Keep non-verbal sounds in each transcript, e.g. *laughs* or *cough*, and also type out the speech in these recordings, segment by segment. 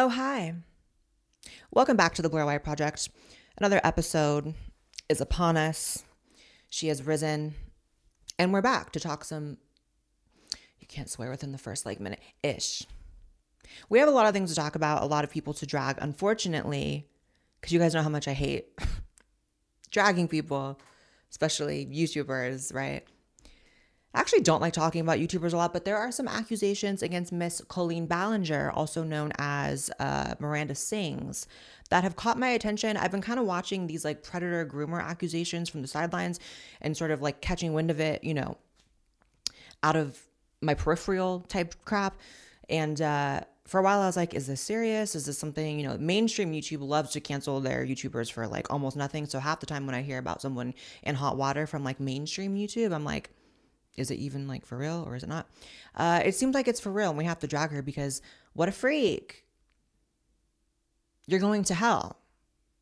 Oh, hi. Welcome back to the Blaire White Project. Another episode is upon us. She has risen, and we're back to talk some. You can't swear within the first like minute ish. We have a lot of things to talk about, a lot of people to drag. Unfortunately, because you guys know how much I hate *laughs* dragging people, especially YouTubers, right? I actually don't like talking about YouTubers a lot, but there are some accusations against Miss Colleen Ballinger, also known as uh, Miranda Sings, that have caught my attention. I've been kind of watching these like predator groomer accusations from the sidelines and sort of like catching wind of it, you know, out of my peripheral type crap. And uh, for a while, I was like, is this serious? Is this something, you know, mainstream YouTube loves to cancel their YouTubers for like almost nothing. So half the time when I hear about someone in hot water from like mainstream YouTube, I'm like, is it even like for real or is it not? Uh, it seems like it's for real and we have to drag her because what a freak. You're going to hell,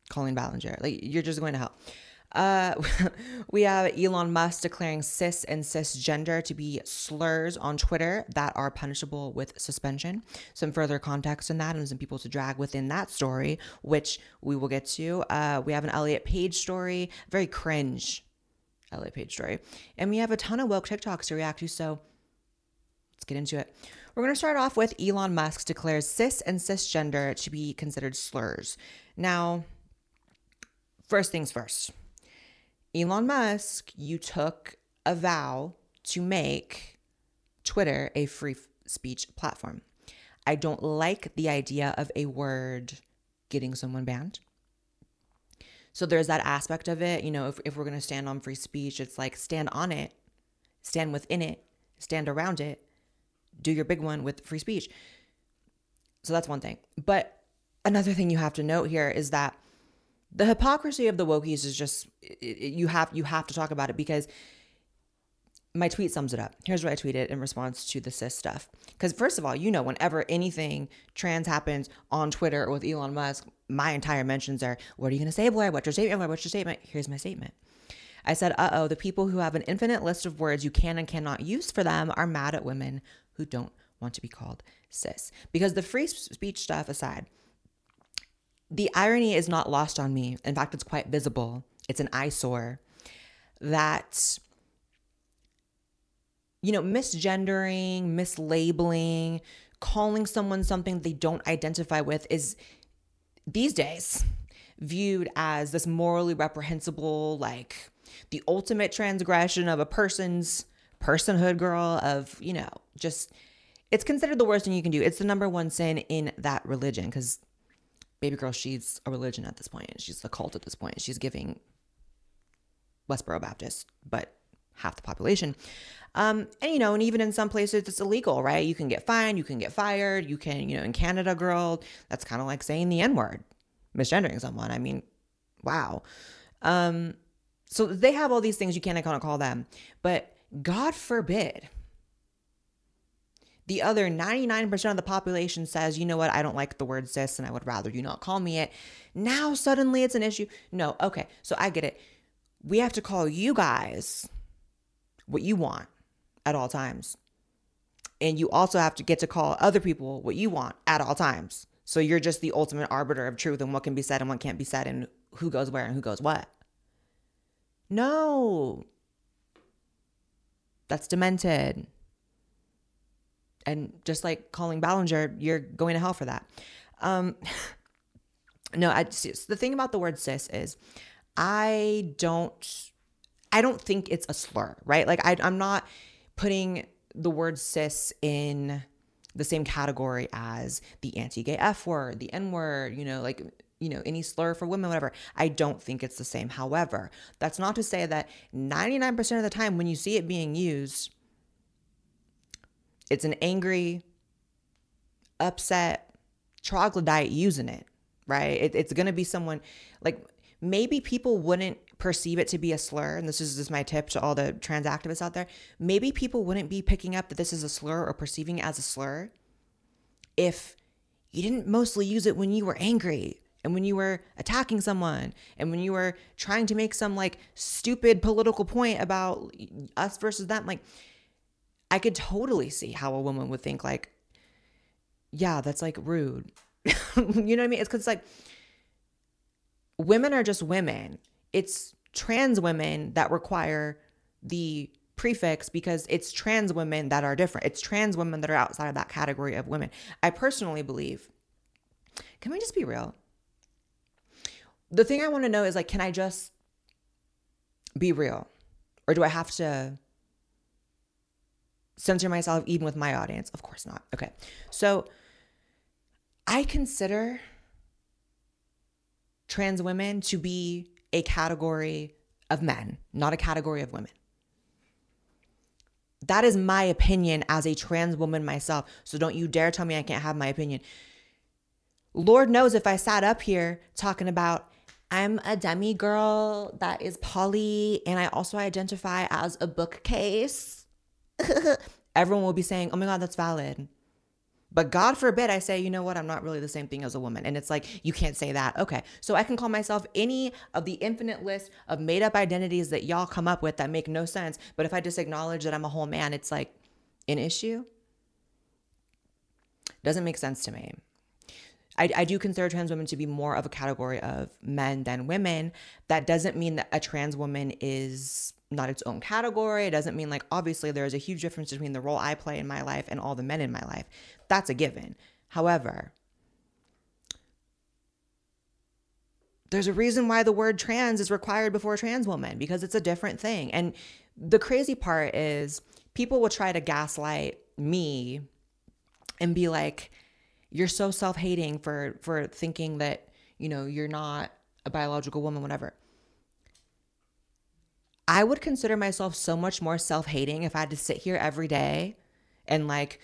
Colleen Ballinger. Like, you're just going to hell. Uh, *laughs* we have Elon Musk declaring cis and cisgender to be slurs on Twitter that are punishable with suspension. Some further context in that and some people to drag within that story, which we will get to. Uh, we have an Elliot Page story, very cringe Elliot Page story. And we have a ton of woke TikToks to react to, so let's get into it. We're going to start off with Elon Musk declares cis and cisgender to be considered slurs. Now, first things first. Elon Musk, you took a vow to make Twitter a free speech platform. I don't like the idea of a word getting someone banned. So there's that aspect of it. You know, if, if we're going to stand on free speech, it's like stand on it, stand within it, stand around it, do your big one with free speech. So that's one thing. But another thing you have to note here is that the hypocrisy of the wokies is just it, it, you have you have to talk about it because my tweet sums it up. Here's what I tweeted in response to the cis stuff. Because, first of all, you know, whenever anything trans happens on Twitter or with Elon Musk, my entire mentions are, What are you going to say, Blaire? What's your statement? What's your statement? Here's my statement. I said, Uh oh, the people who have an infinite list of words you can and cannot use for them are mad at women who don't want to be called cis. Because the free speech stuff aside, the irony is not lost on me. In fact, it's quite visible. It's an eyesore that you know, misgendering, mislabeling, calling someone something they don't identify with is these days viewed as this morally reprehensible, like the ultimate transgression of a person's personhood, girl, of, you know, just it's considered the worst thing you can do. It's the number one sin in that religion because baby girl, she's a religion at this point. She's a cult at this point. She's giving Westboro Baptist, but half the population. Um, and you know, and even in some places it's illegal, right? You can get fined, you can get fired, you can, you know, in Canada, girl, that's kind of like saying the N-word, misgendering someone. I mean, wow. Um, so they have all these things you can't kind of call them. But God forbid the other 99% of the population says, you know what, I don't like the word cis and I would rather you not call me it. Now suddenly it's an issue. No, okay, so I get it. We have to call you guys what you want at all times. And you also have to get to call other people what you want at all times. So you're just the ultimate arbiter of truth and what can be said and what can't be said and who goes where and who goes what. No. That's demented. And just like calling Ballinger, you're going to hell for that. Um, *laughs* no, I, the thing about the word cis is I don't, I don't think it's a slur, right? Like I, I'm not putting the word cis in the same category as the anti-gay F word, the N word, you know, like you know, any slur for women, whatever. I don't think it's the same. However, that's not to say that 99% of the time when you see it being used, it's an angry, upset troglodyte using it, right? It, it's going to be someone like maybe people wouldn't perceive it to be a slur. And this is just my tip to all the trans activists out there. Maybe people wouldn't be picking up that this is a slur or perceiving it as a slur if you didn't mostly use it when you were angry and when you were attacking someone and when you were trying to make some like stupid political point about us versus them like i could totally see how a woman would think like yeah that's like rude *laughs* you know what i mean it's because like women are just women it's trans women that require the prefix because it's trans women that are different it's trans women that are outside of that category of women i personally believe can we just be real the thing I want to know is like, can I just be real? Or do I have to censor myself even with my audience? Of course not. Okay. So I consider trans women to be a category of men, not a category of women. That is my opinion as a trans woman myself. So don't you dare tell me I can't have my opinion. Lord knows if I sat up here talking about I'm a demi girl that is poly, and I also identify as a bookcase. *laughs* Everyone will be saying, oh my God, that's valid. But God forbid I say, you know what, I'm not really the same thing as a woman. And it's like, you can't say that. Okay. So I can call myself any of the infinite list of made up identities that y'all come up with that make no sense. But if I just acknowledge that I'm a whole man, it's like an issue. Doesn't make sense to me. I, I do consider trans women to be more of a category of men than women. That doesn't mean that a trans woman is not its own category. It doesn't mean like obviously there is a huge difference between the role I play in my life and all the men in my life. That's a given. However, there's a reason why the word trans is required before trans woman because it's a different thing. And the crazy part is people will try to gaslight me and be like, you're so self-hating for for thinking that you know you're not a biological woman whatever. I would consider myself so much more self-hating if i had to sit here every day and like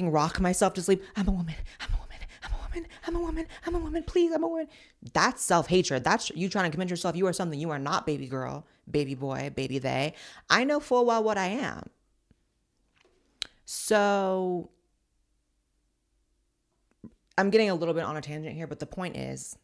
rock myself to sleep. I'm a woman. I'm a woman. I'm a woman. I'm a woman. I'm a woman. Please i'm a woman. That's self-hatred. That's you trying to convince yourself you are something. You are not baby girl baby boy baby they. I know full well what i am. So I'm getting a little bit on a tangent here, but the point is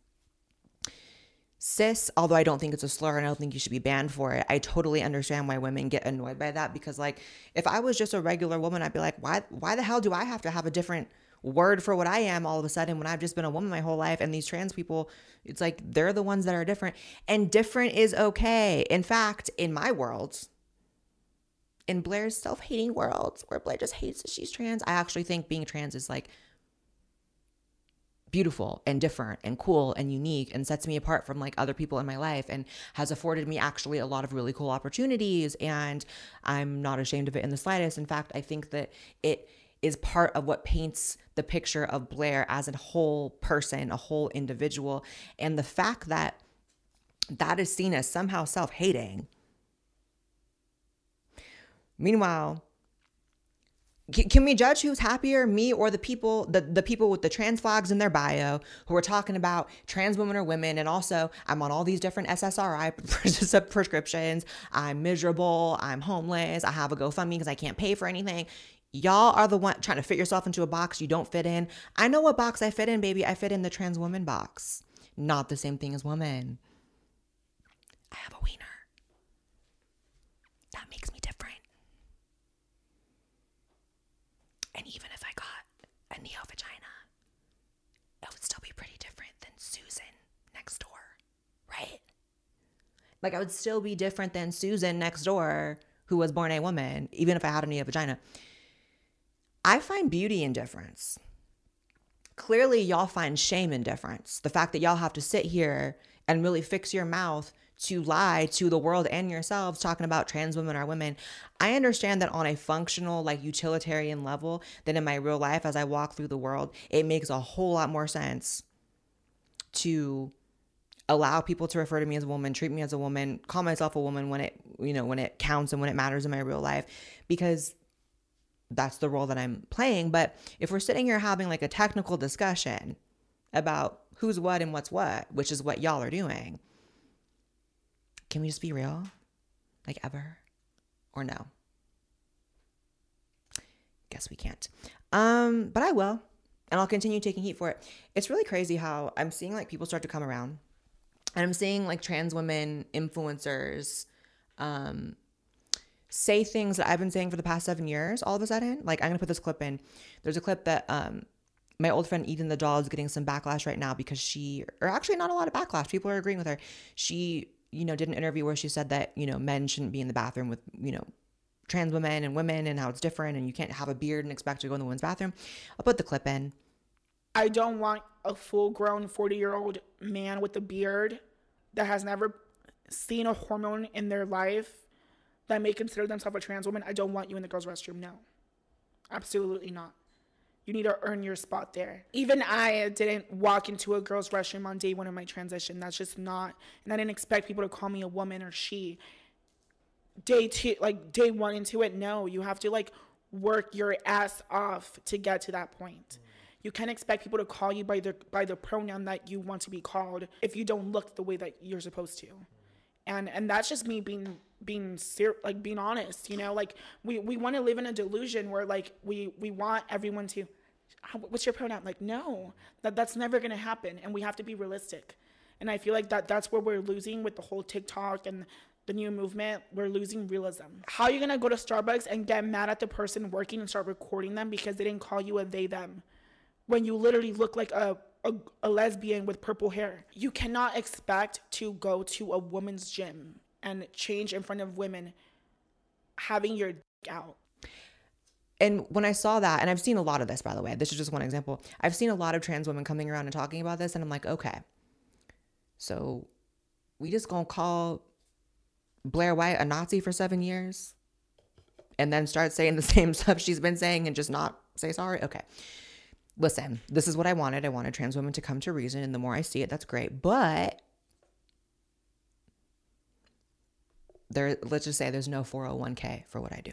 cis, although I don't think it's a slur and I don't think you should be banned for it, I totally understand why women get annoyed by that because like if I was just a regular woman, I'd be like, why why the hell do I have to have a different word for what I am all of a sudden when I've just been a woman my whole life and these trans people, it's like they're the ones that are different. And different is okay. In fact, in my world, in Blaire's self-hating world where Blaire just hates that she's trans, I actually think being trans is like beautiful and different and cool and unique and sets me apart from like other people in my life and has afforded me actually a lot of really cool opportunities and I'm not ashamed of it in the slightest. In fact, I think that it is part of what paints the picture of Blaire as a whole person, a whole individual and the fact that that is seen as somehow self-hating. Meanwhile, can we judge who's happier, me or the people, the, the people with the trans flags in their bio who are talking about trans women or women? And also, I'm on all these different SSRI *laughs* prescriptions. I'm miserable. I'm homeless. I have a GoFundMe because I can't pay for anything. Y'all are the one trying to fit yourself into a box you don't fit in. I know what box I fit in, baby. I fit in the trans woman box. Not the same thing as woman. I have a wiener. That makes me And even if I got a neo vagina, it would still be pretty different than Susan next door, right? Like I would still be different than Susan next door, who was born a woman, even if I had a neo vagina. I find beauty in difference. Clearly, y'all find shame in difference. The fact that y'all have to sit here and really fix your mouth to lie to the world and yourselves talking about trans women are women. I understand that on a functional, like utilitarian level, than in my real life as I walk through the world, it makes a whole lot more sense to allow people to refer to me as a woman, treat me as a woman, call myself a woman when it, you know, when it counts and when it matters in my real life because that's the role that I'm playing. But if we're sitting here having like a technical discussion about who's what and what's what, which is what y'all are doing, can we just be real? Like ever? Or no? Guess we can't. Um, but I will. And I'll continue taking heat for it. It's really crazy how I'm seeing like people start to come around. And I'm seeing like trans women influencers um say things that I've been saying for the past seven years all of a sudden. Like I'm gonna put this clip in. There's a clip that um my old friend Eden the doll is getting some backlash right now because she or actually not a lot of backlash. People are agreeing with her. She you know, did an interview where she said that, you know, men shouldn't be in the bathroom with, you know, trans women and women and how it's different and you can't have a beard and expect to go in the women's bathroom. I'll put the clip in. I don't want a full grown 40 year old man with a beard that has never seen a hormone in their life that may consider themselves a trans woman. I don't want you in the girls' restroom. No. Absolutely not. You need to earn your spot there. Even I didn't walk into a girl's restroom on day one of my transition. That's just not, and I didn't expect people to call me a woman or she. Day two, like day one into it, no, you have to like work your ass off to get to that point. You can't expect people to call you by the by the pronoun that you want to be called if you don't look the way that you're supposed to. And and that's just me being being ser- like being honest, you know? Like we we want to live in a delusion where like we we want everyone to what's your pronoun? Like, no, that that's never gonna happen, and we have to be realistic. And I feel like that that's where we're losing with the whole TikTok and the new movement. We're losing realism. How are you gonna go to Starbucks and get mad at the person working and start recording them because they didn't call you a they them, when you literally look like a a, a lesbian with purple hair? You cannot expect to go to a woman's gym and change in front of women having your dick out and when I saw that, and I've seen a lot of this, by the way, this is just one example. I've seen a lot of trans women coming around and talking about this, and I'm like, okay, so we just gonna call Blaire White a Nazi for seven years and then start saying the *laughs* same stuff she's been saying and just not say sorry? Okay. Listen, this is what I wanted. I wanted trans women to come to reason, and the more I see it, that's great. But there, let's just say there's no 401k for what I do.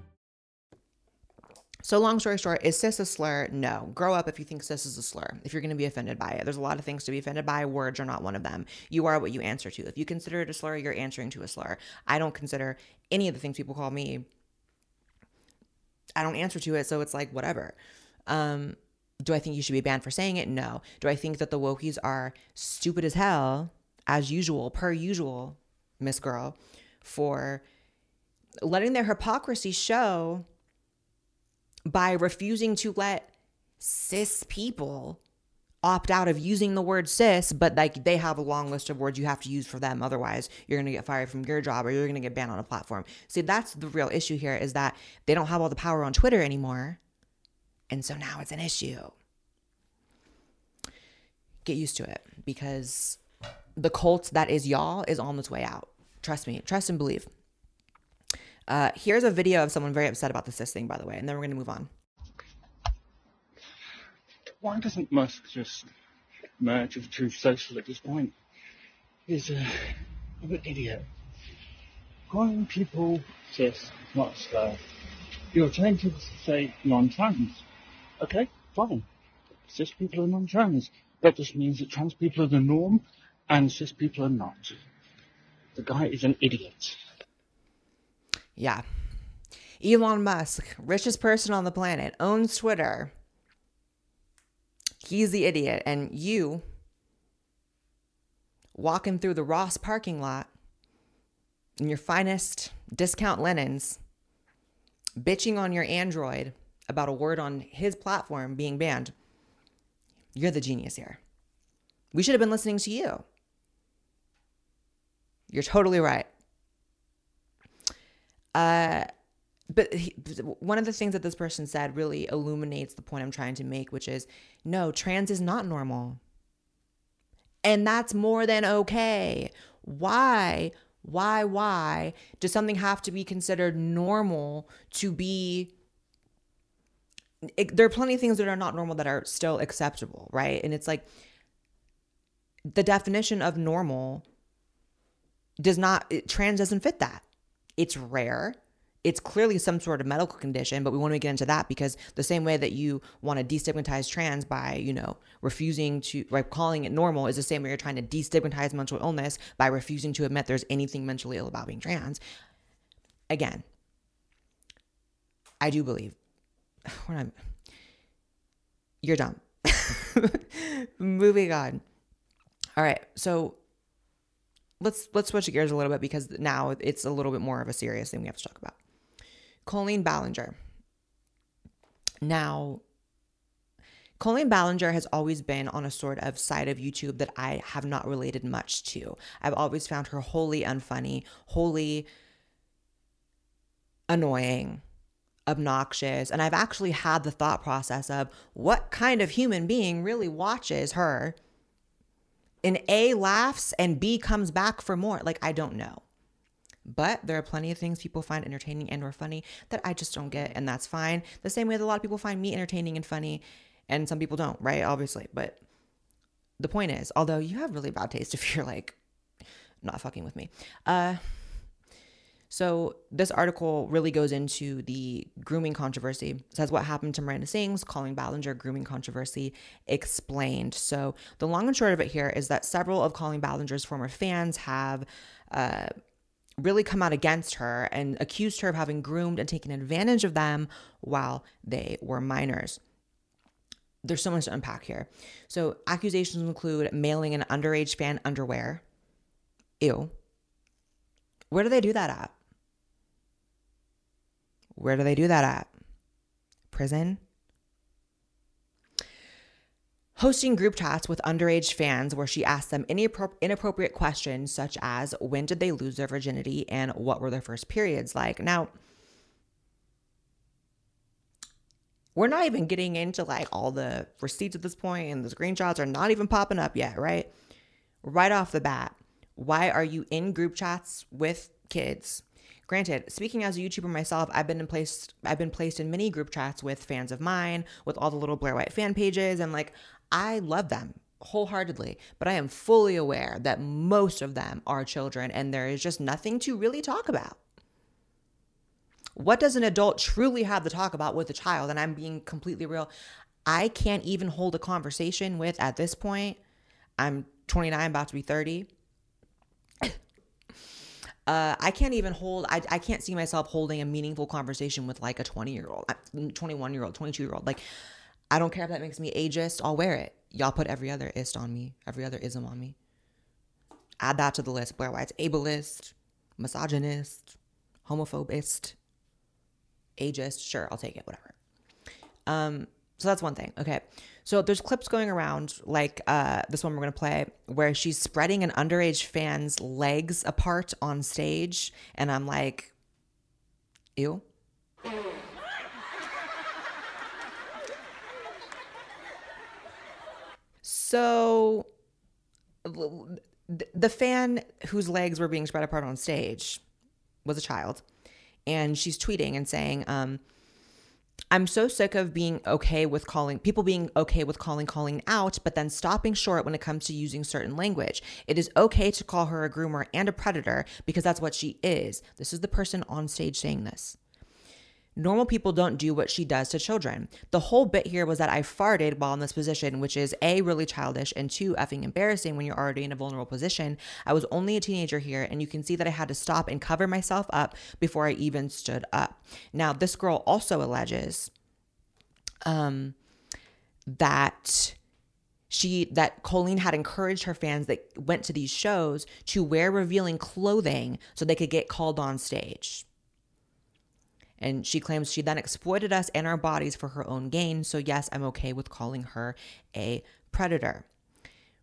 So, long story short, is cis a slur? No. Grow up if you think cis is a slur, if you're going to be offended by it. There's a lot of things to be offended by. Words are not one of them. You are what you answer to. If you consider it a slur, you're answering to a slur. I don't consider any of the things people call me, I don't answer to it. So, it's like, whatever. Um, do I think you should be banned for saying it? No. Do I think that the wokies are stupid as hell, as usual, per usual, Miss Girl, for letting their hypocrisy show? By refusing to let cis people opt out of using the word cis, but like they have a long list of words you have to use for them. Otherwise, you're to get fired from your job or you're to get banned on a platform. See, that's the real issue here is that they don't have all the power on Twitter anymore. And so now it's an issue. Get used to it because the cult that is y'all is on its way out. Trust me, trust and believe. Uh, here's a video of someone very upset about the cis thing, by the way, and then we're going to move on. Why doesn't Musk just merge with Truth Social at this point? He's a, an idiot. Calling people cis, not slow. You're changing to say non-trans. Okay, fine. Cis people are non-trans. That just means that trans people are the norm and cis people are not. The guy is an idiot. Yeah. Elon Musk, richest person on the planet, owns Twitter. He's the idiot. And you, walking through the Ross parking lot in your finest discount linens, bitching on your Android about a word on his platform being banned, you're the genius here. We should have been listening to you. You're totally right. Uh, but he, one of the things that this person said really illuminates the point I'm trying to make, which is no, trans is not normal. And that's more than okay. Why, why, why does something have to be considered normal to be? It, there are plenty of things that are not normal that are still acceptable, right? And it's like the definition of normal does not, it, trans doesn't fit that. It's rare. It's clearly some sort of medical condition, but we want to get into that because the same way that you want to destigmatize trans by, you know, refusing to, by calling it normal is the same way you're trying to destigmatize mental illness by refusing to admit there's anything mentally ill about being trans. Again, I do believe, *sighs* we're not, you're dumb. *laughs* Moving on. All right. So let's let's switch gears a little bit because now it's a little bit more of a serious thing we have to talk about. Colleen Ballinger. Now, Colleen Ballinger has always been on a sort of side of YouTube that I have not related much to. I've always found her wholly unfunny, wholly annoying, obnoxious. And I've actually had the thought process of what kind of human being really watches her and A laughs and B comes back for more. Like, I don't know. But there are plenty of things people find entertaining and or funny that I just don't get, and that's fine. The same way that a lot of people find me entertaining and funny, and some people don't, right? Obviously. But the point is, although you have really bad taste if you're like not fucking with me. Uh so this article really goes into the grooming controversy. It says what happened to Miranda Sings, Colleen Ballinger grooming controversy explained. So the long and short of it here is that several of Colleen Ballinger's former fans have uh, really come out against her and accused her of having groomed and taken advantage of them while they were minors. There's so much to unpack here. So accusations include mailing an underage fan underwear. Ew. Where do they do that at? Where do they do that at? Prison? Hosting group chats with underage fans where she asked them any inappropriate questions such as when did they lose their virginity and what were their first periods like. Now, we're not even getting into like all the receipts at this point and the screenshots are not even popping up yet, right? Right off the bat, why are you in group chats with kids Granted, speaking as a YouTuber myself, I've been in place I've been placed in many group chats with fans of mine, with all the little Blaire White fan pages, and like I love them wholeheartedly, but I am fully aware that most of them are children and there is just nothing to really talk about. What does an adult truly have to talk about with a child? And I'm being completely real. I can't even hold a conversation with at this point. I'm 29, about to be 30 uh, I can't even hold, I, I can't see myself holding a meaningful conversation with like a 20 year old, 21 year old, 22 year old. Like, I don't care if that makes me ageist, I'll wear it. Y'all put every other ist on me, every other ism on me. Add that to the list. Blaire White's ableist, misogynist, homophobist, ageist. Sure, I'll take it, whatever. Um, so that's one thing. Okay. So there's clips going around, like uh, this one we're going to play, where she's spreading an underage fan's legs apart on stage. And I'm like, ew. So the fan whose legs were being spread apart on stage was a child. and she's tweeting and saying, um, I'm so sick of being okay with calling people being okay with calling calling out, but then stopping short when it comes to using certain language. It is okay to call her a groomer and a predator because that's what she is. This is the person on stage saying this. Normal people don't do what she does to children. The whole bit here was that I farted while in this position, which is A, really childish, and two, effing embarrassing when you're already in a vulnerable position. I was only a teenager here, and you can see that I had to stop and cover myself up before I even stood up. Now, this girl also alleges um, that she that Colleen had encouraged her fans that went to these shows to wear revealing clothing so they could get called on stage. And she claims she then exploited us and our bodies for her own gain. So, yes, I'm okay with calling her a predator.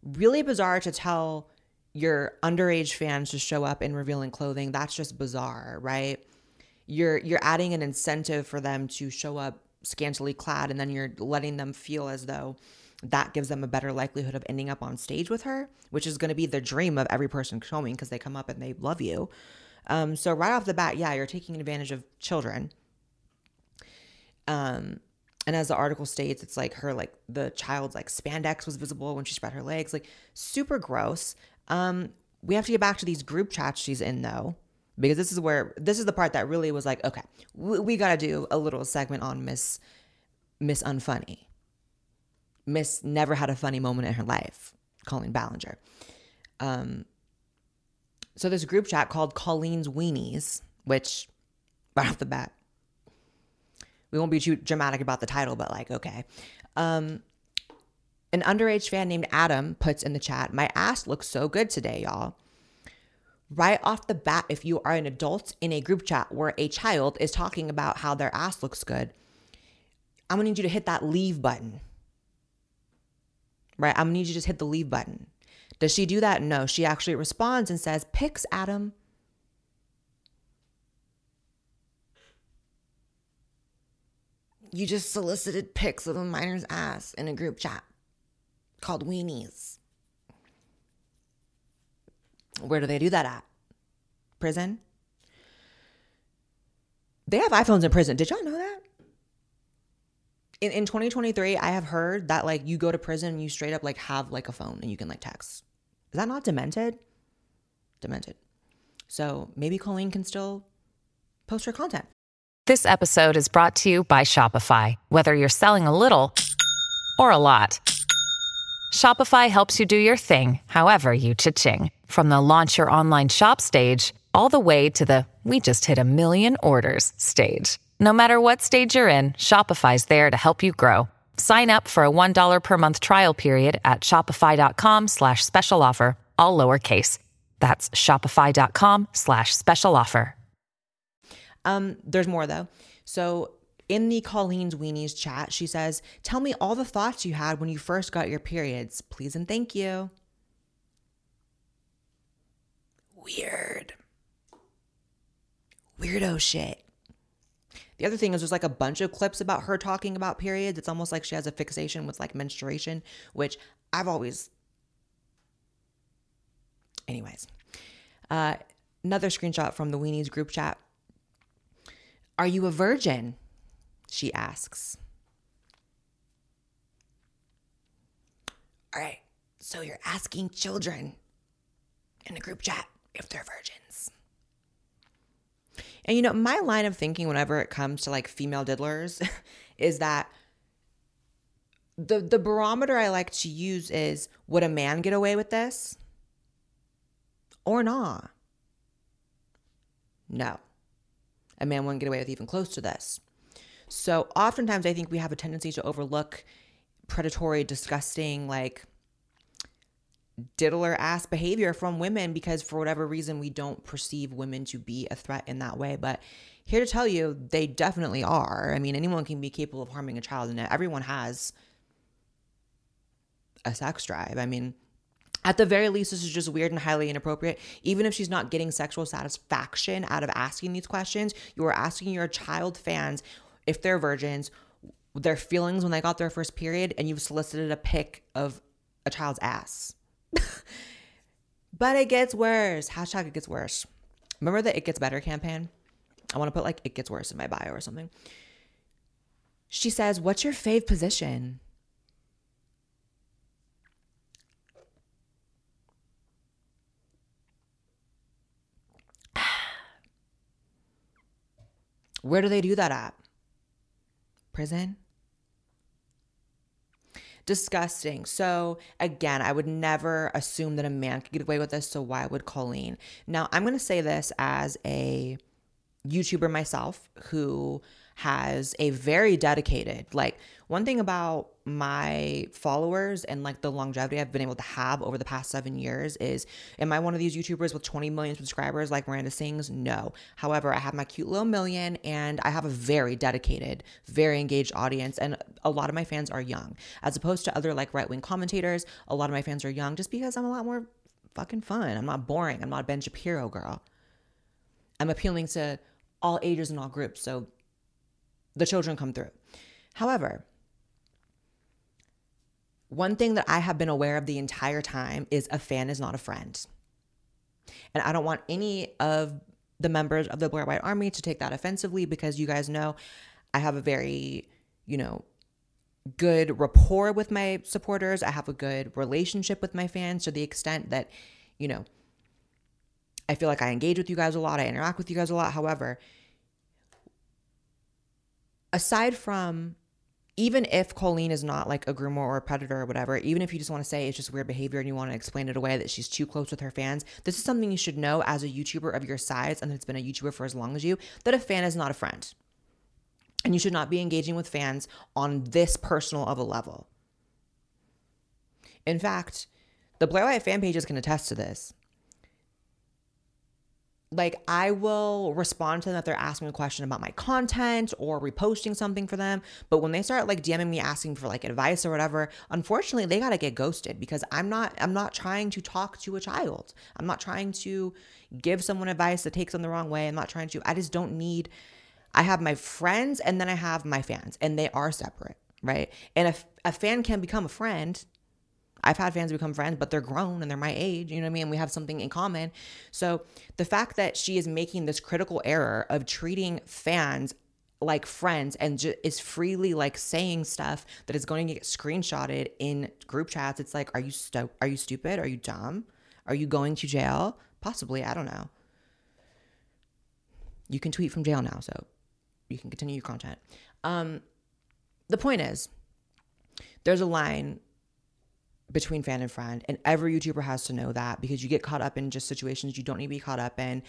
Really bizarre to tell your underage fans to show up in revealing clothing. That's just bizarre, right? You're you're adding an incentive for them to show up scantily clad and then you're letting them feel as though that gives them a better likelihood of ending up on stage with her, which is going to be the dream of every person showing because they come up and they love you. Um, so right off the bat, yeah, you're taking advantage of children. Um, and as the article states, it's like her like the child's like spandex was visible when she spread her legs, like super gross. Um, we have to get back to these group chats she's in though, because this is where this is the part that really was like, okay, we, we got to do a little segment on Miss Miss Unfunny. Miss never had a funny moment in her life, Colleen Ballinger. Um, so this group chat called Colleen's Weenies, which right off the bat, we won't be too dramatic about the title, but like, okay. Um, an underage fan named Adam puts in the chat, My ass looks so good today, y'all. Right off the bat, if you are an adult in a group chat where a child is talking about how their ass looks good, I'm gonna need you to hit that leave button. Right? I'm gonna need you to just hit the leave button. Does she do that? No. She actually responds and says, Pics, Adam. You just solicited pics of a minor's ass in a group chat called Weenies. Where do they do that at? Prison? They have iPhones in prison. Did y'all know that? In, in 2023, I have heard that like you go to prison, and you straight up like have like a phone and you can like text. Is that not demented? Demented. So maybe Colleen can still post her content. This episode is brought to you by Shopify. Whether you're selling a little or a lot, Shopify helps you do your thing, however you cha-ching. From the launch your online shop stage, all the way to the we just hit a million orders stage. No matter what stage you're in, Shopify's there to help you grow. Sign up for a $1 per month trial period at shopify.com slash special offer, all lowercase. That's shopify.com slash special offer. Um, there's more though. So in the Colleen's Weenies chat, she says, Tell me all the thoughts you had when you first got your periods. Please and thank you. Weird. Weirdo shit. The other thing is there's like a bunch of clips about her talking about periods. It's almost like she has a fixation with like menstruation, which I've always. Anyways, uh, another screenshot from the Weenies group chat. Are you a virgin? She asks. All right, so you're asking children in a group chat if they're virgins. And you know, my line of thinking whenever it comes to like female diddlers *laughs* is that the the barometer I like to use is would a man get away with this or not? No. A man wouldn't get away with even close to this. So oftentimes I think we have a tendency to overlook predatory, disgusting, like diddler ass behavior from women because for whatever reason we don't perceive women to be a threat in that way. But here to tell you, they definitely are. I mean, anyone can be capable of harming a child, and everyone has a sex drive. I mean, at the very least, this is just weird and highly inappropriate. Even if she's not getting sexual satisfaction out of asking these questions, you are asking your child fans if they're virgins, their feelings when they got their first period, and you've solicited a pic of a child's ass. *laughs* but it gets worse. Hashtag it gets worse. Remember the It Gets Better campaign? I want to put like it gets worse in my bio or something. She says, What's your fave position? *sighs* Where do they do that at? Prison? Disgusting. So, again, I would never assume that a man could get away with this. So, why would Colleen? Now, I'm going to say this as a YouTuber myself who has a very dedicated, like, one thing about my followers and like the longevity I've been able to have over the past seven years is am I one of these YouTubers with 20 million subscribers like Miranda Sings? No. However, I have my cute little million and I have a very dedicated, very engaged audience. And a lot of my fans are young, as opposed to other like right wing commentators. A lot of my fans are young just because I'm a lot more fucking fun. I'm not boring. I'm not a Ben Shapiro girl. I'm appealing to all ages and all groups. So the children come through. However, one thing that I have been aware of the entire time is a fan is not a friend. And I don't want any of the members of the Blair White Army to take that offensively because you guys know I have a very, you know, good rapport with my supporters. I have a good relationship with my fans to the extent that, you know, I feel like I engage with you guys a lot, I interact with you guys a lot. However, aside from even if Colleen is not like a groomer or a predator or whatever, even if you just want to say it's just weird behavior and you want to explain it away that she's too close with her fans, this is something you should know as a YouTuber of your size and that's been a YouTuber for as long as you that a fan is not a friend. And you should not be engaging with fans on this personal of a level. In fact, the Blaire White fan pages can attest to this like I will respond to them if they're asking a question about my content or reposting something for them. But when they start like DMing me asking for like advice or whatever, unfortunately they gotta get ghosted because I'm not I'm not trying to talk to a child. I'm not trying to give someone advice that takes them the wrong way. I'm not trying to I just don't need I have my friends and then I have my fans and they are separate, right? And if a fan can become a friend, I've had fans become friends, but they're grown and they're my age, you know what I mean? We have something in common. So the fact that she is making this critical error of treating fans like friends and just is freely like saying stuff that is going to get screenshotted in group chats. It's like, are you stu- are you stupid? Are you dumb? Are you going to jail? Possibly, I don't know. You can tweet from jail now, so you can continue your content. Um, the point is, there's a line between fan and friend. And every YouTuber has to know that because you get caught up in just situations you don't need to be caught up in.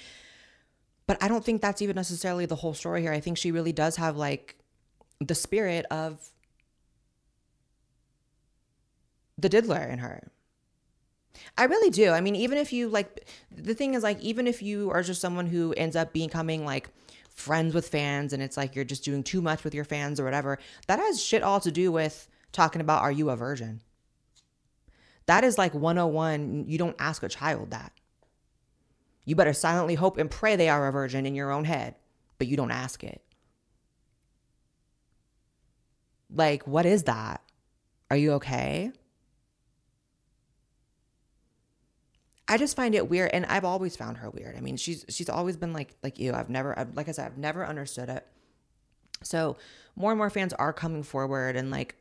But I don't think that's even necessarily the whole story here. I think she really does have like the spirit of the diddler in her. I really do. I mean, even if you like, the thing is, like, even if you are just someone who ends up becoming like friends with fans and it's like you're just doing too much with your fans or whatever, that has shit all to do with talking about are you a virgin? That is like 101. You don't ask a child that. You better silently hope and pray they are a virgin in your own head, but you don't ask it. Like, what is that? Are you okay? I just find it weird, and I've always found her weird. I mean, she's she's always been like like you. I've never, I've, like I said, I've never understood it. So more and more fans are coming forward and like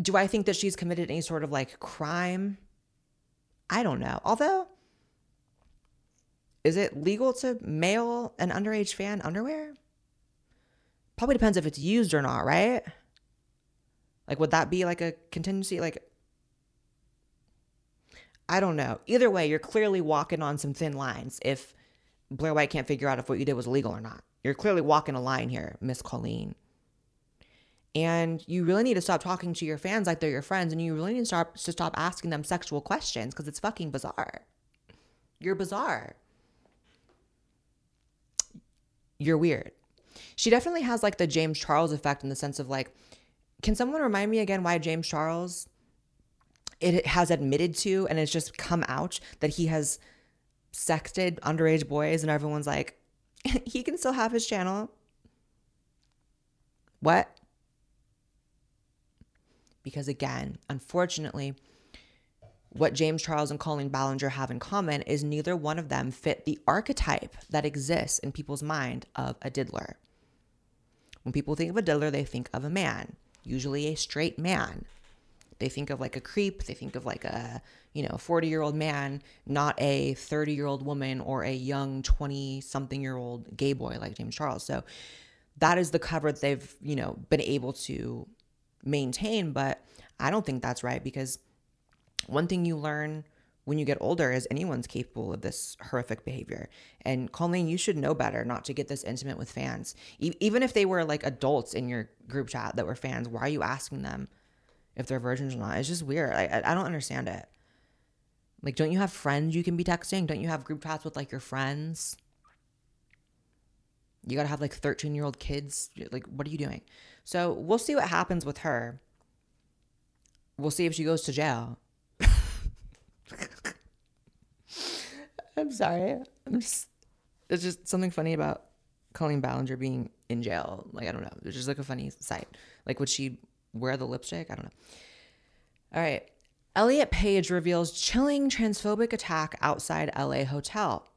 do I think that she's committed any sort of like crime? I don't know. Although, is it legal to mail an underage fan underwear? Probably depends if it's used or not, right? Like, would that be like a contingency? Like, I don't know. Either way, you're clearly walking on some thin lines if Blaire White can't figure out if what you did was legal or not. You're clearly walking a line here, Miss Colleen. And you really need to stop talking to your fans like they're your friends, and you really need to stop to stop asking them sexual questions because it's fucking bizarre. You're bizarre. You're weird. She definitely has like the James Charles effect in the sense of like, can someone remind me again why James Charles it has admitted to and it's just come out that he has sexted underage boys and everyone's like, *laughs* he can still have his channel. What? Because again, unfortunately, What James Charles and Colleen Ballinger have in common is neither one of them fit the archetype that exists in people's mind of a diddler. When people think of a diddler, they think of a man, usually a straight man. They think of like a creep, they think of like a, you know, 40 year old man, not a 30 year old woman or a young 20 something year old gay boy like James Charles. So that is the cover that they've, you know, been able to maintain. But I don't think that's right because one thing you learn when you get older is anyone's capable of this horrific behavior. And Colleen, you should know better not to get this intimate with fans. E- even if they were like adults in your group chat that were fans, why are you asking them if they're virgins or not? It's just weird. I, I don't understand it. Like, don't you have friends you can be texting? Don't you have group chats with like your friends? You gotta have like 13 year old kids. Like, what are you doing? So we'll see what happens with her. We'll see if she goes to jail. I'm sorry. I'm just, there's just something funny about Colleen Ballinger being in jail. Like, I don't know. It's just like a funny sight. Like, would she wear the lipstick? I don't know. All right. Elliot Page reveals chilling transphobic attack outside LA hotel.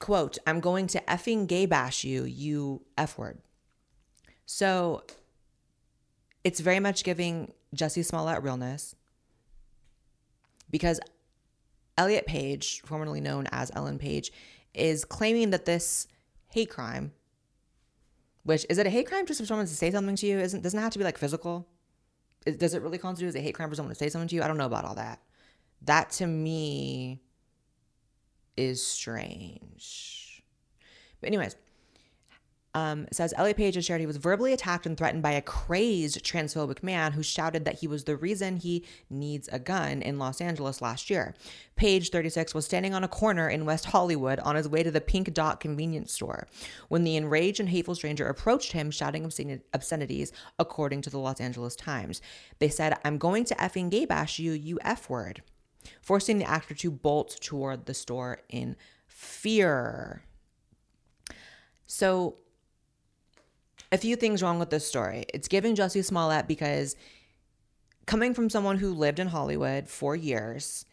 Quote, I'm going to effing gay bash you, you F word. So it's very much giving Jussie Smollett realness because Elliot Page, formerly known as Ellen Page, is claiming that this hate crime, which is it a hate crime just for someone to say something to you? Isn't doesn't have to be like physical? Does it really constitute as a hate crime for someone to say something to you? I don't know about all that. That to me is strange. But anyways, um, says Elliot Page has shared he was verbally attacked and threatened by a crazed transphobic man who shouted that he was the reason he needs a gun in Los Angeles last year. Page, 36, was standing on a corner in West Hollywood on his way to the Pink Dot convenience store when the enraged and hateful stranger approached him, shouting obscenities, according to the Los Angeles Times. They said, I'm going to effing gay bash you, you F word, forcing the actor to bolt toward the store in fear. So, a few things wrong with this story. It's giving Jussie Smollett because coming from someone who lived in Hollywood for years,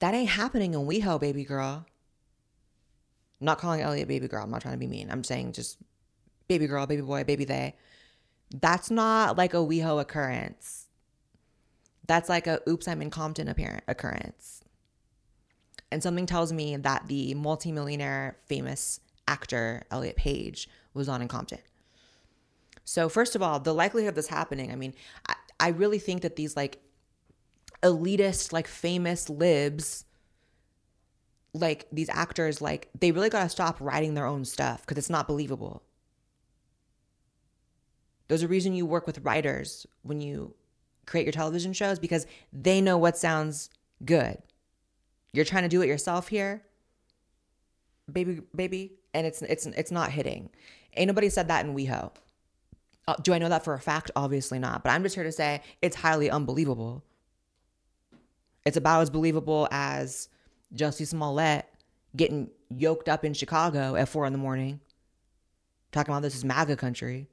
that ain't happening in WeHo, baby girl. I'm not calling Elliot baby girl. I'm not trying to be mean. I'm saying just baby girl, baby boy, baby they. That's not like a WeHo occurrence. That's like a oops, I'm in Compton apparent occurrence. And something tells me that the multimillionaire famous actor Elliot Page was on in Compton. So, first of all, the likelihood of this happening, I mean, I, I really think that these like elitist, like famous libs, like these actors, like they really got to stop writing their own stuff because it's not believable. There's a reason you work with writers when you create your television shows because they know what sounds good. You're trying to do it yourself here, baby, baby, and it's it's it's not hitting. Ain't nobody said that in WeHo. Uh, do I know that for a fact? Obviously not. But I'm just here to say it's highly unbelievable. It's about as believable as Jussie Smollett getting yoked up in Chicago at four in the morning, talking about this is MAGA country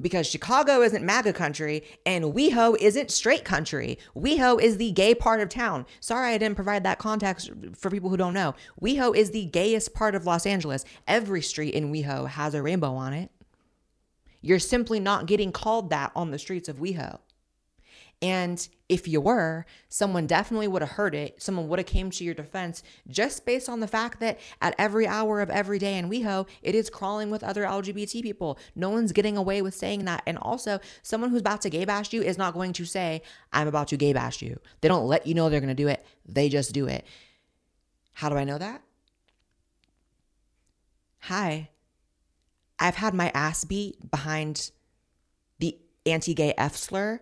because Chicago isn't MAGA country and WeHo isn't straight country. WeHo is the gay part of town. Sorry I didn't provide that context for people who don't know. WeHo is the gayest part of Los Angeles. Every street in WeHo has a rainbow on it. You're simply not getting called that on the streets of WeHo. And if you were, someone definitely would have heard it. Someone would have came to your defense just based on the fact that at every hour of every day in WeHo, it is crawling with other LGBT people. No one's getting away with saying that. And also, someone who's about to gay bash you is not going to say, I'm about to gay bash you. They don't let you know they're going to do it. They just do it. How do I know that? Hi. I've had my ass beat behind the anti gay F slur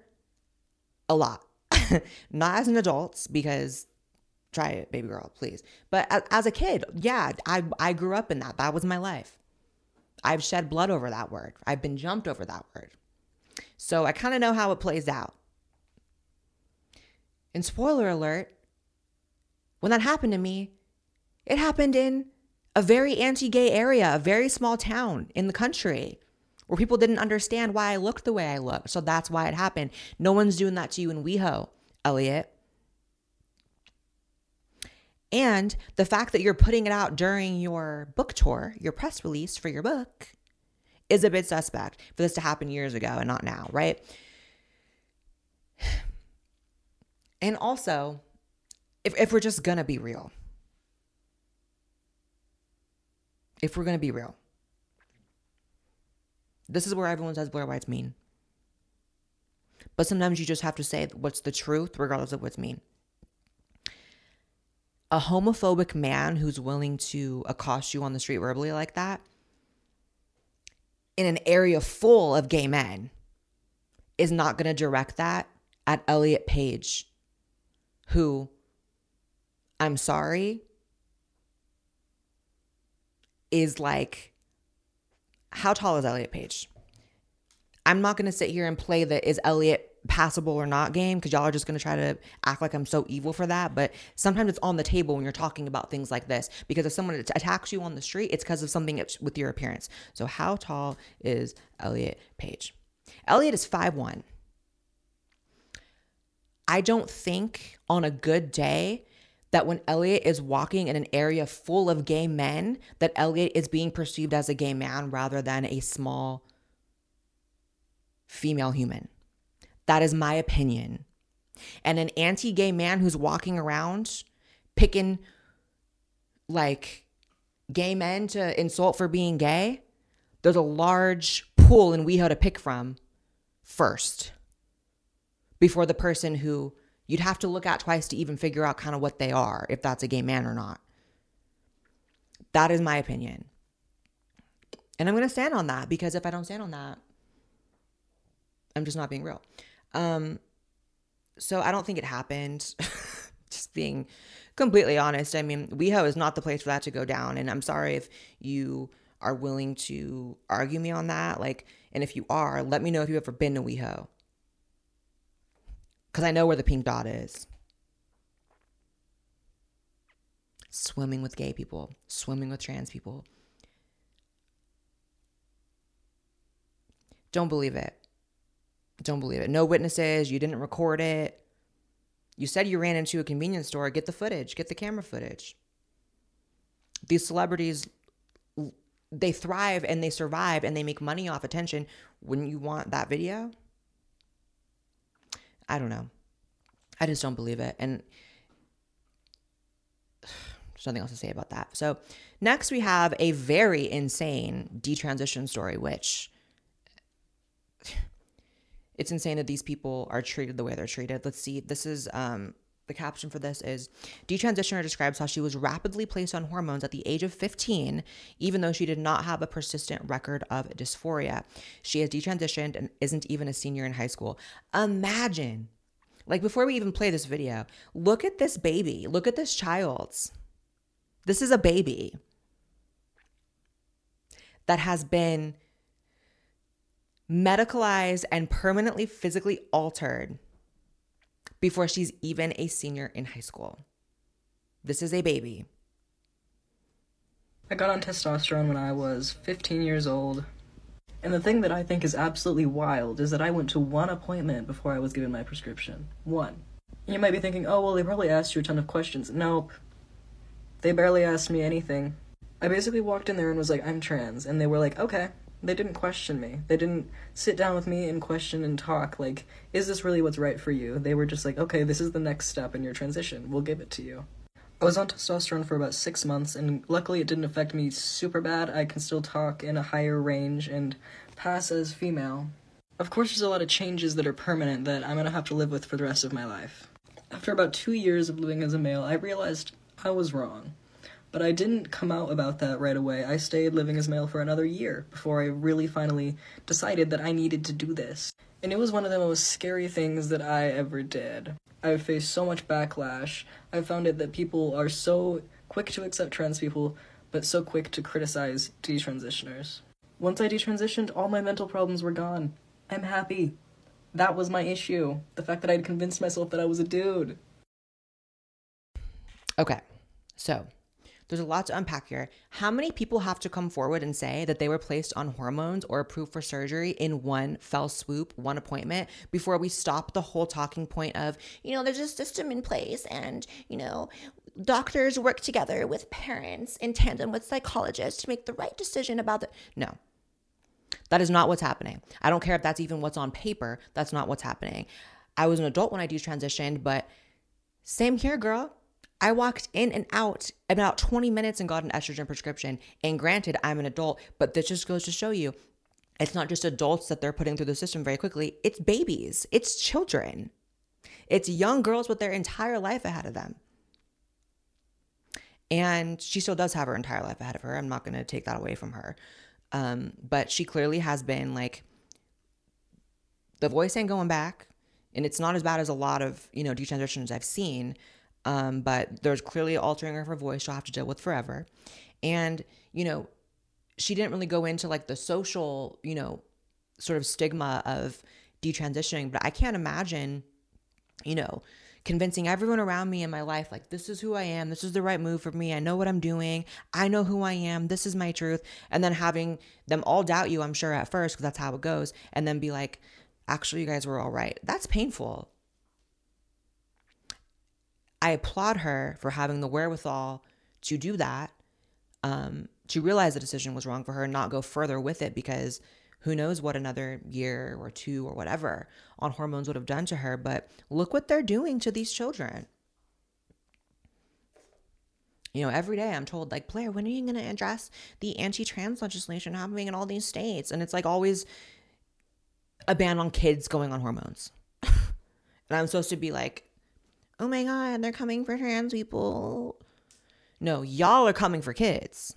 a lot. *laughs* Not as an adult because try it, baby girl, please. But as, as a kid, yeah, I I grew up in that. That was my life. I've shed blood over that word. I've been jumped over that word. So I kind of know how it plays out. And spoiler alert, when that happened to me, it happened in a very anti gay area, a very small town in the country. Where people didn't understand why I looked the way I looked. So that's why it happened. No one's doing that to you in WeHo, Elliot. And the fact that you're putting it out during your book tour, your press release for your book, is a bit suspect for this to happen years ago and not now, right? *sighs* And also, if, if we're just gonna be real, if we're gonna be real, this is where everyone says Blaire White's mean. But sometimes you just have to say what's the truth, regardless of what's mean. A homophobic man who's willing to accost you on the street verbally like that in an area full of gay men is not going to direct that at Elliot Page, who I'm sorry is like, how tall is Elliot Page? I'm not going to sit here and play the is Elliot passable or not game because y'all are just going to try to act like I'm so evil for that. But sometimes it's on the table when you're talking about things like this because if someone attacks you on the street, it's because of something with your appearance. So, how tall is Elliot Page? Elliot is 5'1. I don't think on a good day that when Elliot is walking in an area full of gay men, that Elliot is being perceived as a gay man rather than a small female human. That is my opinion. And an anti gay man who's walking around picking like gay men to insult for being gay, there's a large pool in WeHo to pick from first before the person who you'd have to look at twice to even figure out kind of what they are, if that's a gay man or not. That is my opinion. And I'm going to stand on that because if I don't stand on that, I'm just not being real. Um, so I don't think it happened. *laughs* just being completely honest. I mean, WeHo is not the place for that to go down. And I'm sorry if you are willing to argue me on that. Like, and if you are, let me know if you've ever been to WeHo. Because I know where the pink dot is. Swimming with gay people, swimming with trans people. Don't believe it. Don't believe it. No witnesses. You didn't record it. You said you ran into a convenience store. Get the footage, get the camera footage. These celebrities, they thrive and they survive and they make money off attention. Wouldn't you want that video? I don't know. I just don't believe it. And *sighs* there's nothing else to say about that. So, next we have a very insane detransition story, which *sighs* it's insane that these people are treated the way they're treated. Let's see. This is um, the caption for this is detransitioner describes how she was rapidly placed on hormones at the age of 15 even though she did not have a persistent record of dysphoria. She has detransitioned and isn't even a senior in high school. Imagine like before we even play this video look at this baby. Look at this child. This is a baby that has been medicalized and permanently physically altered before she's even a senior in high school. This is a baby. I got on testosterone when I was 15 years old. And the thing that I think is absolutely wild is that I went to one appointment before I was given my prescription. One. You might be thinking, oh, well, they probably asked you a ton of questions. Nope. They barely asked me anything. I basically walked in there and was like, I'm trans. And they were like, okay, they didn't question me. They didn't sit down with me and question and talk like, is this really what's right for you? They were just like, okay, this is the next step in your transition. We'll give it to you. I was on testosterone for about six months, and luckily it didn't affect me super bad. I can still talk in a higher range and pass as female. Of course, there's a lot of changes that are permanent that I'm gonna have to live with for the rest of my life. After about two years of living as a male, I realized I was wrong. But I didn't come out about that right away. I stayed living as male for another year before I really finally decided that I needed to do this. And it was one of the most scary things that I ever did. I've faced so much backlash. I've found it that people are so quick to accept trans people, but so quick to criticize detransitioners. Once I detransitioned, all my mental problems were gone. I'm happy. That was my issue. The fact that I'd convinced myself that I was a dude. Okay, so there's a lot to unpack here. How many people have to come forward and say that they were placed on hormones or approved for surgery in one fell swoop, one appointment, before we stop the whole talking point of, you know, there's a system in place and, you know, doctors work together with parents in tandem with psychologists to make the right decision about the. No. That is not what's happening. I don't care if that's even what's on paper. That's not what's happening. I was an adult when I detransitioned, but same here, girl. I walked in and out about 20 minutes and got an estrogen prescription. And granted, I'm an adult, but this just goes to show you it's not just adults that they're putting through the system very quickly, it's babies, it's children, it's young girls with their entire life ahead of them. And she still does have her entire life ahead of her. I'm not going to take that away from her. Um, but she clearly has been like, the voice ain't going back. And it's not as bad as a lot of, you know, detransitions I've seen. Um, but there's clearly altering of her voice she'll have to deal with forever. And, you know, she didn't really go into like the social, you know, sort of stigma of detransitioning, but I can't imagine, you know, convincing everyone around me in my life like this is who I am, this is the right move for me. I know what I'm doing. I know who I am. This is my truth. And then having them all doubt you, I'm sure at first because that's how it goes, and then be like, actually you guys were all right. That's painful. I applaud her for having the wherewithal to do that, um, to realize the decision was wrong for her and not go further with it because who knows what another year or two or whatever on hormones would have done to her. But look what they're doing to these children. You know, every day I'm told, like, Blaire, when are you going to address the anti trans legislation happening in all these states? And it's like always a ban on kids going on hormones. *laughs* and I'm supposed to be like, oh my God, they're coming for trans people. No, y'all are coming for kids.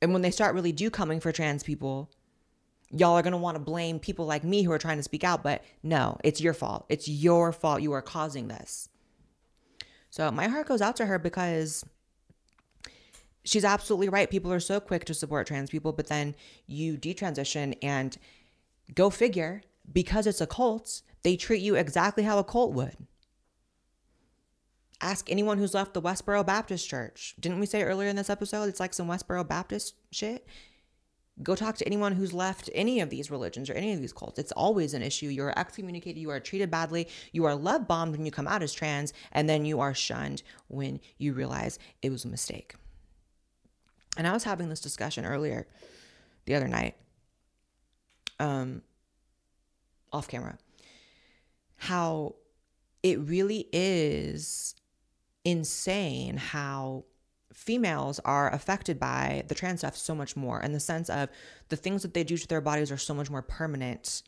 And when they start really do coming for trans people, y'all are going to want to blame people like me who are trying to speak out. But no, it's your fault. It's your fault. You are causing this. So my heart goes out to her because she's absolutely right. People are so quick to support trans people, but then you detransition and go figure, because it's a cult, they treat you exactly how a cult would. Ask anyone who's left the Westboro Baptist Church. Didn't we say earlier in this episode it's like some Westboro Baptist shit? Go talk to anyone who's left any of these religions or any of these cults. It's always an issue. You are excommunicated, you are treated badly, you are love bombed when you come out as trans, and then you are shunned when you realize it was a mistake. And I was having this discussion earlier the other night, um, off camera, how it really is insane how females are affected by the trans stuff so much more in the sense of the things that they do to their bodies are so much more permanent.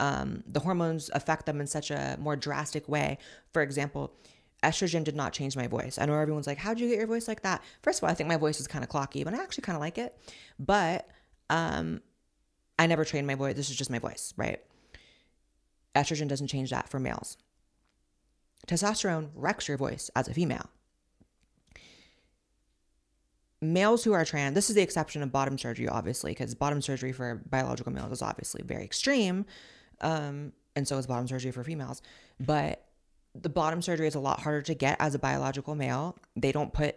Um, the hormones affect them in such a more drastic way. For example, estrogen did not change my voice. I know everyone's like, How'd you get your voice like that? First of all, I think my voice is kind of clocky, but I actually kind of like it. But um, I never trained my voice. This is just my voice, right? Estrogen doesn't change that for males. Testosterone wrecks your voice as a female. Males who are trans, this is the exception of bottom surgery, obviously, because bottom surgery for biological males is obviously very extreme. Um, and so is bottom surgery for females. But the bottom surgery is a lot harder to get as a biological male. They don't put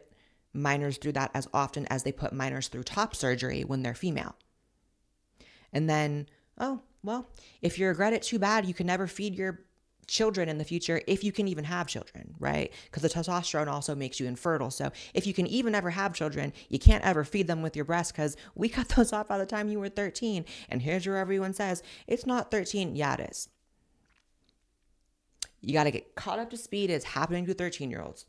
minors through that as often as they put minors through top surgery when they're female. And then, oh, well, if you regret it too bad, you can never feed your children in the future if you can even have children, right? Because the testosterone also makes you infertile. So if you can even ever have children, you can't ever feed them with your breast because we *laughs* cut those off by the time you were 13. And here's where everyone says it's not 13. Yeah, it is. You got to get caught up to speed. It's happening to 13 year olds.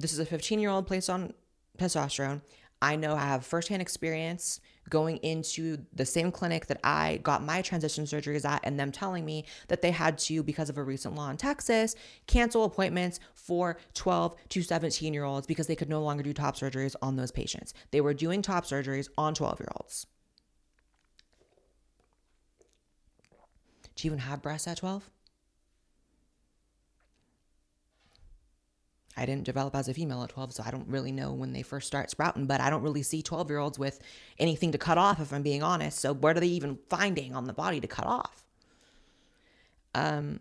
This is a 15 year old placed on testosterone. I know I have firsthand experience going into the same clinic that I got my transition surgeries at, and them telling me that they had to, because of a recent law in Texas, cancel appointments for 12 to 17 year olds because they could no longer do top surgeries on those patients. They were doing top surgeries on 12 year olds. Do you even have breasts at 12? I didn't develop as a female at 12, so I don't really know when they first start sprouting, but I don't really see 12 year olds with anything to cut off, if I'm being honest. So, what are they even finding on the body to cut off? Um,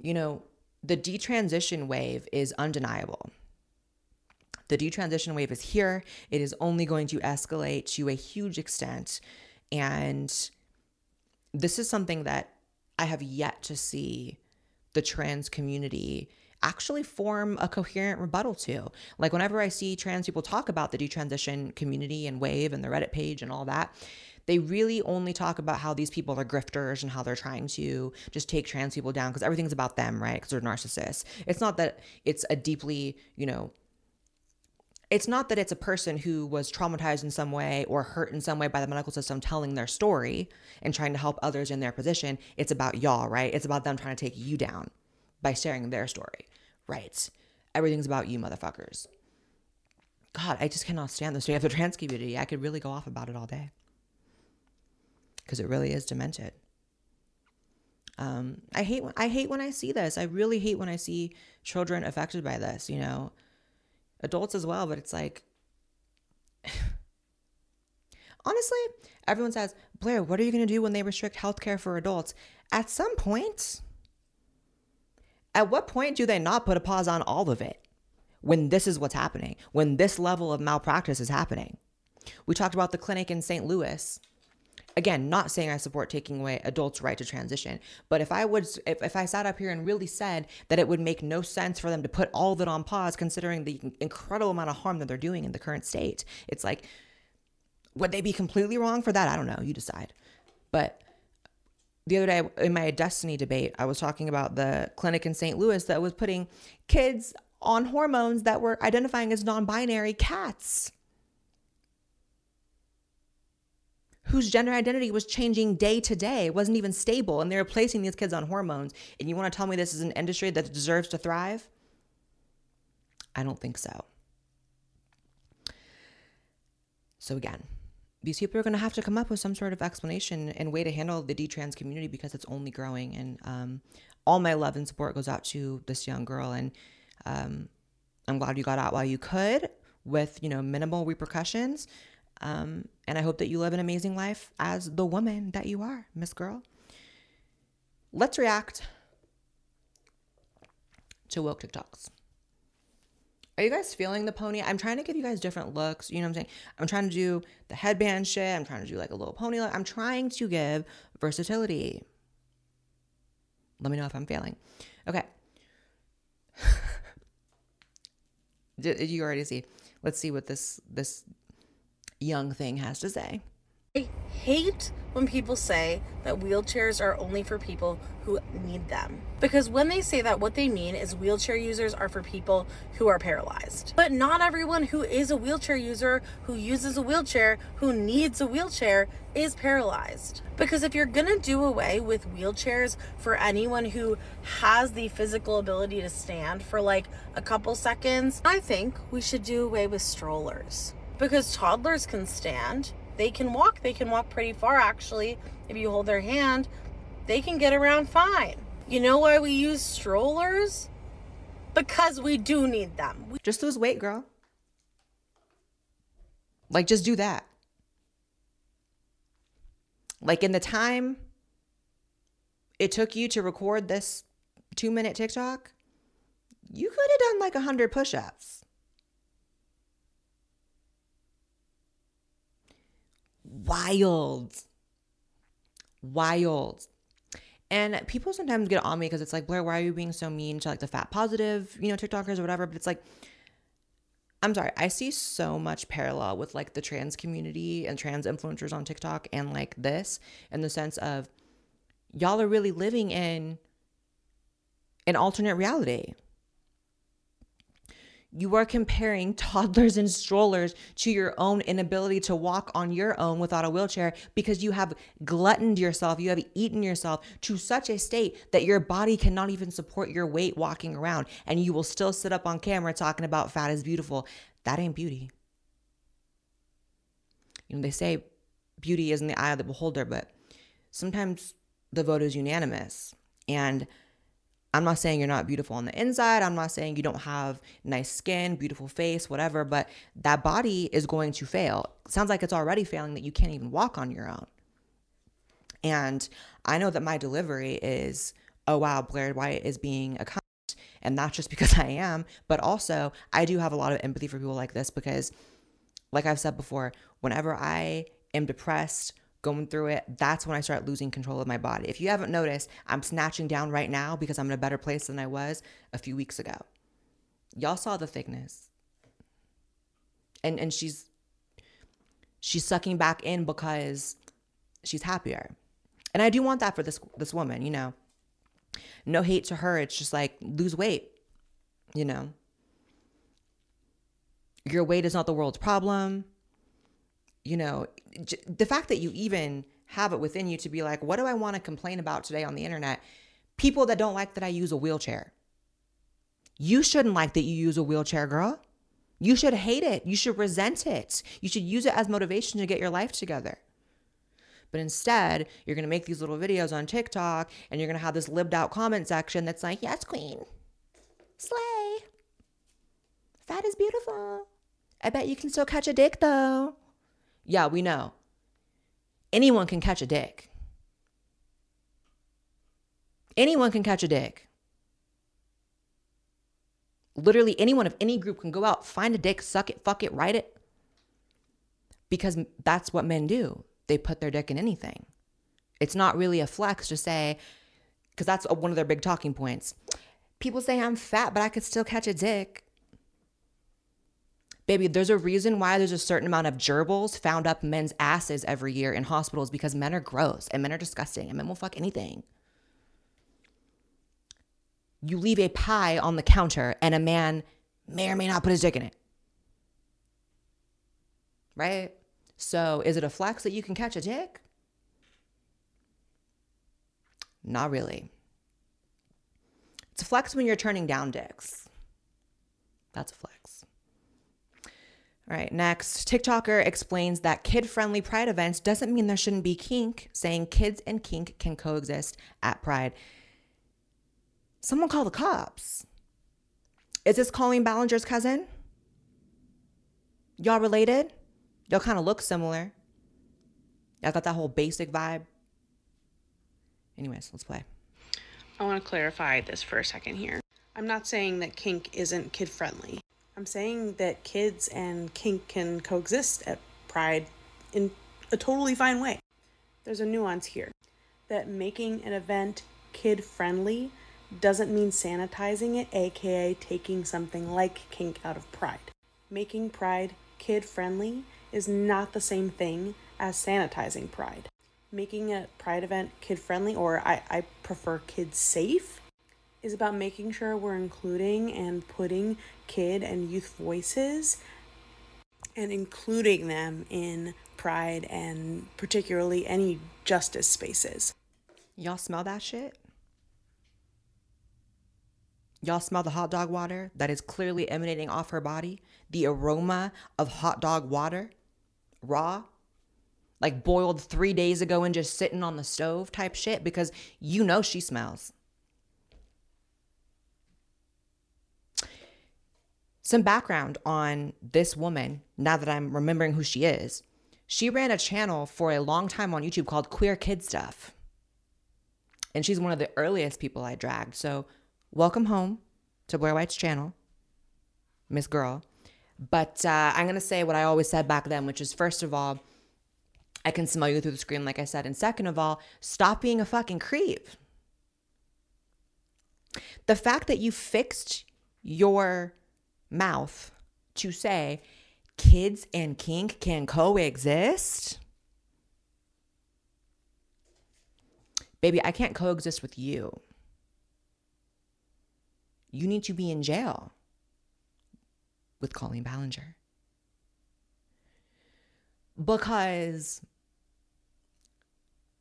you know, the detransition wave is undeniable. The detransition wave is here. It is only going to escalate to a huge extent. And this is something that I have yet to see the trans community actually form a coherent rebuttal to. Like whenever I see trans people talk about the detransition community and wave and the Reddit page and all that, they really only talk about how these people are grifters and how they're trying to just take trans people down because everything's about them, right? Because they're narcissists. It's not that it's a deeply, you know, it's not that it's a person who was traumatized in some way or hurt in some way by the medical system telling their story and trying to help others in their position. It's about y'all, right? It's about them trying to take you down by sharing their story, right? Everything's about you, motherfuckers. God, I just cannot stand the state of the trans community. I could really go off about it all day because it really is demented. Um, I hate when I hate when I see this. I really hate when I see children affected by this. You know, adults as well. But it's like, *sighs* honestly, everyone says, Blaire, what are you going to do when they restrict healthcare for adults? At some point, at what point do they not put a pause on all of it? When this is what's happening, when this level of malpractice is happening. We talked about the clinic in St. Louis again not saying i support taking away adults right to transition but if i would if, if i sat up here and really said that it would make no sense for them to put all of it on pause considering the incredible amount of harm that they're doing in the current state it's like would they be completely wrong for that i don't know you decide but the other day in my destiny debate i was talking about the clinic in st louis that was putting kids on hormones that were identifying as non-binary cats whose gender identity was changing day to day, wasn't even stable, and they're placing these kids on hormones. And you want to tell me this is an industry that deserves to thrive? I don't think so. So, again, these people are going to have to come up with some sort of explanation and way to handle the D-trans community because it's only growing. And um, all my love and support goes out to this young girl. And um, I'm glad you got out while you could with, you know, minimal repercussions. Um, and I hope that you live an amazing life as the woman that you are, Miss Girl. Let's react to woke TikToks. Are you guys feeling the pony? I'm trying to give you guys different looks. You know what I'm saying? I'm trying to do the headband shit. I'm trying to do like a little pony look. I'm trying to give versatility. Let me know if I'm failing. Okay. *laughs* Did you already see? Let's see what this this young thing has to say. I hate when people say that wheelchairs are only for people who need them. Because when they say that, what they mean is wheelchair users are for people who are paralyzed. But not everyone who is a wheelchair user, who uses a wheelchair, who needs a wheelchair, is paralyzed. Because if you're gonna do away with wheelchairs for anyone who has the physical ability to stand for like a couple seconds, I think we should do away with strollers because toddlers can stand. They can walk. They can walk pretty far, actually. If you hold their hand, they can get around fine. You know why we use strollers? Because we do need them. We- just lose weight, girl. Like, just do that. Like, in the time it took you to record this two minute TikTok, you could have done like 100 push ups. Wild. Wild. And people sometimes get on me because it's like, Blaire, why are you being so mean to like the fat positive, you know, TikTokers or whatever? But it's like, I'm sorry, I see so much parallel with like the trans community and trans influencers on TikTok and like this in the sense of y'all are really living in an alternate reality you are comparing *laughs* toddlers and strollers to your own inability to walk on your own without a wheelchair because you have gluttoned yourself, you have eaten yourself to such a state that your body cannot even support your weight walking around, and you will still sit up on camera talking about fat is beautiful. That ain't beauty. You know, they say beauty is in the eye of the beholder, but sometimes the vote is unanimous. And I'm not saying you're not beautiful on the inside. I'm not saying you don't have nice skin, beautiful face, whatever, but that body is going to fail. sounds like it's already failing that you can't even walk on your own. And I know that my delivery is, oh wow, Blaire White is being a And not just *laughs* because I am, but also I do have a lot of empathy for people like this because, like I've said before, whenever I am depressed, going through it, that's when I start losing control of my body. If you haven't noticed, I'm snatching down right now because I'm in a better place than I was a few weeks ago. Y'all saw the thickness. And and she's she's sucking back in because she's happier. And I do want that for this this woman, you know. No hate to her. It's just like lose weight, you know. Your weight is not the world's problem. You know, j- the fact that you even have it within you to be like, what do I want to complain about today on the internet? People that don't like that I use a wheelchair. You shouldn't like that you use a wheelchair, girl. You should hate it. You should resent it. You should use it as motivation to get your life together. But instead, you're going to make these little videos on TikTok and you're going to have this lived out comment section that's like, yes, queen, slay. Fat is beautiful. I bet you can still catch a dick though. Yeah, we know. Anyone can catch a dick. Anyone can catch a dick. Literally, anyone of any group can go out, find a dick, suck it, fuck it, write it. Because that's what men do. They put their dick in anything. It's not really a flex to say, because that's one of their big talking points. People say I'm fat, but I could still catch a dick. Baby, there's a reason why there's a certain amount of gerbils found up men's asses every year in hospitals because men are gross and men are disgusting and men will fuck anything. You leave a pie on the counter and a man may or may not put his dick in it. Right? So is it a flex that you can catch a dick? Not really. It's a flex when you're turning down dicks. That's a flex. All right, next. TikToker explains that kid friendly pride events doesn't mean there shouldn't be kink, saying kids and kink can coexist at pride. Someone call the cops. Is this Colleen Ballinger's cousin? Y'all related? Y'all kind of look similar. Y'all got that whole basic vibe. Anyways, let's play. I want to clarify this for a second here. I'm not saying that kink isn't kid friendly. I'm saying that kids and kink can coexist at Pride in a totally fine way. There's a nuance here that making an event kid friendly doesn't mean sanitizing it, aka taking something like kink out of Pride. Making Pride kid friendly is not the same thing as sanitizing Pride. Making a Pride event kid friendly, or I, I prefer kid safe, is about making sure we're including and putting kid and youth voices and including them in pride and particularly any justice spaces. Y'all smell that shit? Y'all smell the hot dog water that is clearly emanating off her body? The aroma of hot dog water? Raw? Like boiled three days ago and just sitting on the stove type shit? Because you know she smells. Some background on this woman, now that I'm remembering who she is. She ran a channel for a long time on YouTube called Queer Kid Stuff. And she's one of the earliest people I dragged. So, welcome home to Blaire White's channel, Miss Girl. But uh, I'm going to say what I always said back then, which is first of all, I can smell you through the screen, like I said. And second of all, stop being a fucking creep. The fact that you fixed your mouth to say kids and kink can coexist. Baby, I can't coexist with you. You need to be in jail with Colleen Ballinger. Because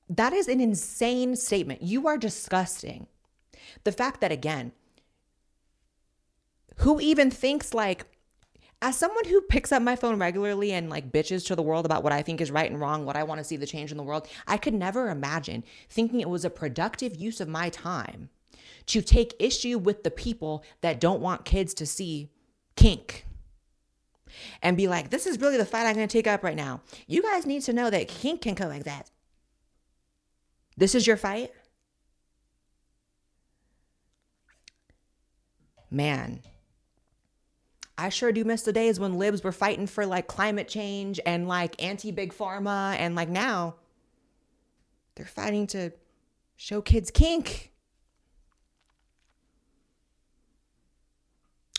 that is an insane statement. You are disgusting. The fact that, again, who even thinks like as someone who picks up my phone regularly and like bitches to the world about what I think is right and wrong, what I want to see the change in the world, I could never imagine thinking it was a productive use of my time to take issue with the people that don't want kids to see kink and be like, this is really the fight I'm going to take up right now. You guys need to know that kink can coexist. This is your fight. man, I sure do miss the days when libs were fighting for like climate change and like anti big pharma. And like now, they're fighting to show kids kink.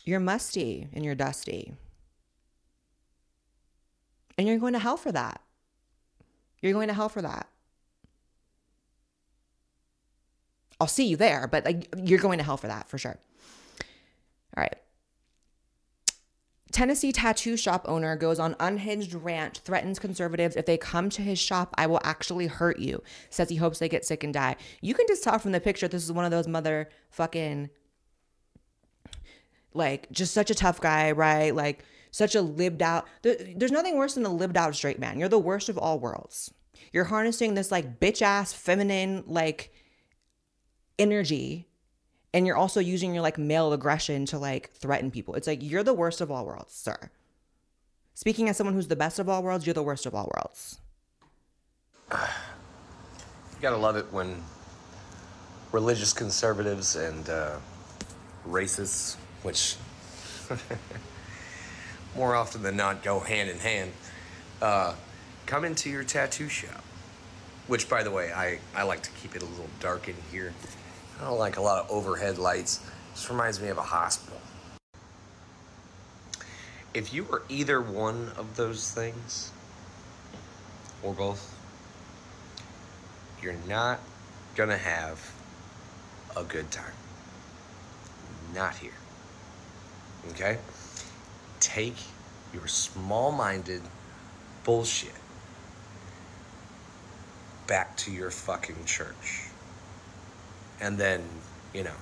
You're musty and you're dusty. And you're going to hell for that. You're going to hell for that. I'll see you there, but like you're going to hell for that for sure. All right. Tennessee tattoo shop owner goes on unhinged rant, threatens conservatives if they come to his shop, I will actually hurt you. Says he hopes they get sick and die. You can just tell from the picture this is one of those motherfucking like just such a tough guy, right? Like such a lived out. there's nothing worse than a lived out straight man. You're the worst of all worlds. You're harnessing this like bitch ass feminine like energy and you're also using your like male aggression to like threaten people. It's like you're the worst of all worlds, sir. Speaking as someone who's the best of all worlds, you're the worst of all worlds. You gotta love it when religious conservatives and uh, racists, which *laughs* more often than not go hand in hand, uh, come into your tattoo shop. Which, by the way, I, I like to keep it a little dark in here I don't like a lot of overhead lights. This reminds me of a hospital. If you were either one of those things, or both, you're not gonna have a good time. Not here. Okay? Take your small minded bullshit back to your fucking church and then, you know,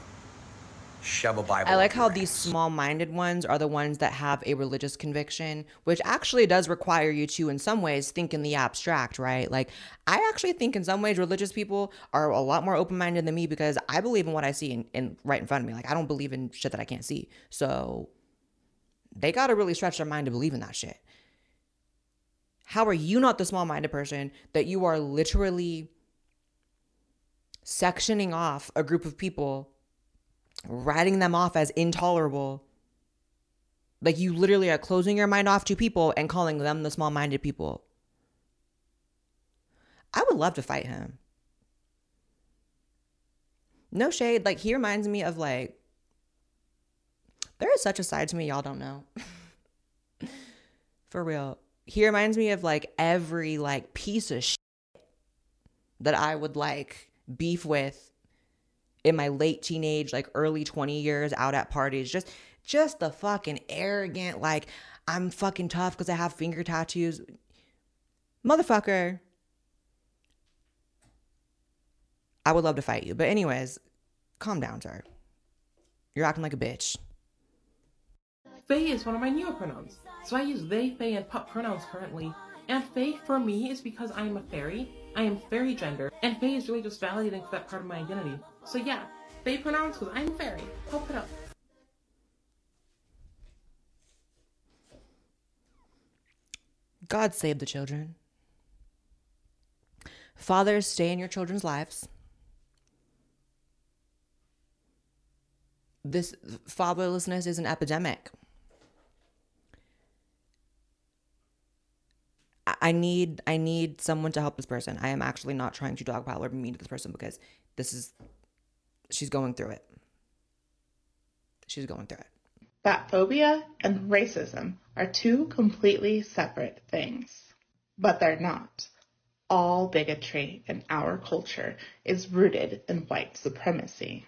shove a Bible. I like how these small minded ones are the ones that have a religious conviction, which actually does require you to, in some ways, think in the abstract, right? Like, I actually think in some ways religious people are a lot more open minded than me because I believe in what I see in, in right in front of me. Like, I don't believe in shit that I can't see. So they got to really stretch their mind to believe in that shit. How are you not the small minded person that you are literally sectioning off a group of people, writing them off as intolerable. Like you literally are closing your mind off to people and calling them the small minded people. I would love to fight him. No shade. Like he reminds me of like, there is such a side to me y'all don't know. *laughs* For real. He reminds me of like every like piece of shit that I would like beef with in my late teenage, like early 20 years out at parties. Just just the fucking arrogant, like I'm fucking tough because I have finger tattoos. Motherfucker. I would love to fight you. But anyways, calm down, sir. You're acting like a bitch. They is one of my newer pronouns. So I use they, they, and pup pronouns currently. And they for me is because I am a fairy I am fairy gender, and Fae is really just validating that part of my identity. So yeah, Fae pronouns because I'm fairy. Help it up. God save the children. Fathers, stay in your children's lives. This fatherlessness is an epidemic. I need I need someone to help this person. I am actually not trying to dogpile or be mean to this person because this is she's going through it. She's going through it. Fat phobia and racism are two completely separate things. But they're not. All bigotry in our culture is rooted in white supremacy.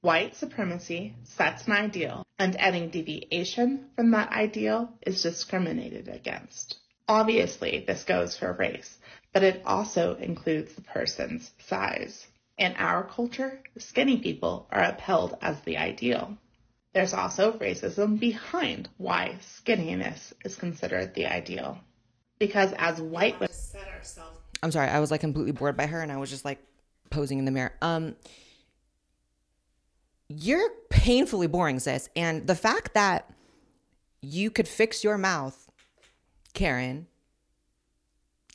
White supremacy sets an ideal, and any deviation from that ideal is discriminated against. Obviously, this goes for race, but it also includes the person's size. In our culture, skinny people are upheld as the ideal. There's also racism behind why skinniness is considered the ideal. Because as white women set ourselves I'm sorry, I was like completely bored by her and I was just like posing in the mirror. Um you're painfully boring, sis. And the fact that you could fix your mouth Karen,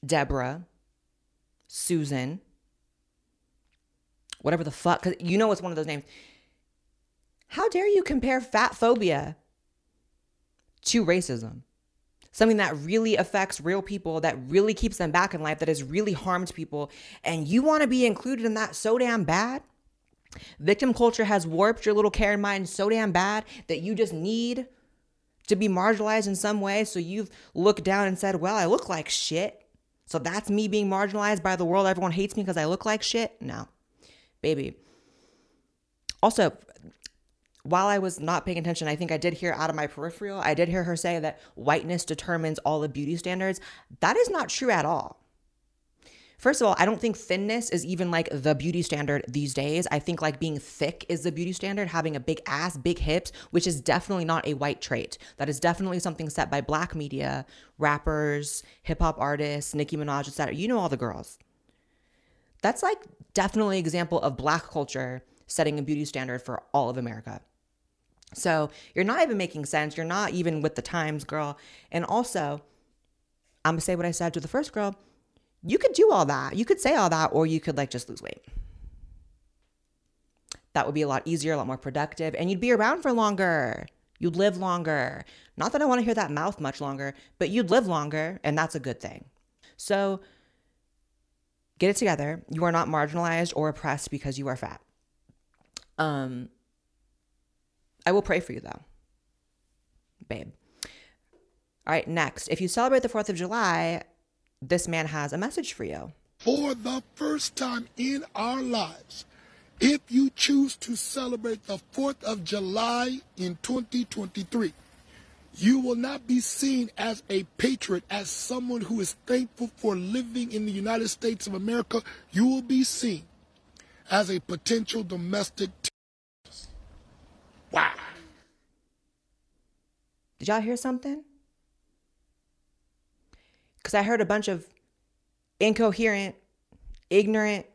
Deborah, Susan, whatever the fuck, because you know it's one of those names. How dare you compare fat phobia to racism? Something that really affects real people, that really keeps them back in life, that has really harmed people, and you want to be included in that so damn bad? Victim culture has warped your little Karen mind so damn bad that you just need to be marginalized in some way. So you've looked down and said, Well, I look like shit. So that's me being marginalized by the world. Everyone hates me because I look like shit. No, baby. Also, while I was not paying attention, I think I did hear out of my peripheral, I did hear her say that whiteness determines all the beauty standards. That is not true at all. First of all, I don't think thinness is even like the beauty standard these days. I think like being thick is the beauty standard, having a big ass, big hips, which is definitely not a white trait. That is definitely something set by black media, rappers, hip hop artists, Nicki Minaj, etc. You know all the girls. That's like definitely an example of black culture setting a beauty standard for all of America. So you're not even making sense. You're not even with the times, girl. And also, I'm gonna say what I said to the first girl. You could do all that. You could say all that, or you could like just lose weight. That would be a lot easier, a lot more productive, and you'd be around for longer. You'd live longer. Not that I want to hear that mouth much longer, but you'd live longer, and that's a good thing. So get it together. You are not marginalized or oppressed because you are fat. Um, I will pray for you though, babe. All right, next. If you celebrate the 4th of July, this man has a message for you. For the first time in our lives, if you choose to celebrate the 4th of July in 2023, you will not be seen as a patriot, as someone who is thankful for living in the United States of America. You will be seen as a potential domestic terrorist. Wow. Did y'all hear something? Because I heard a bunch of incoherent, ignorant,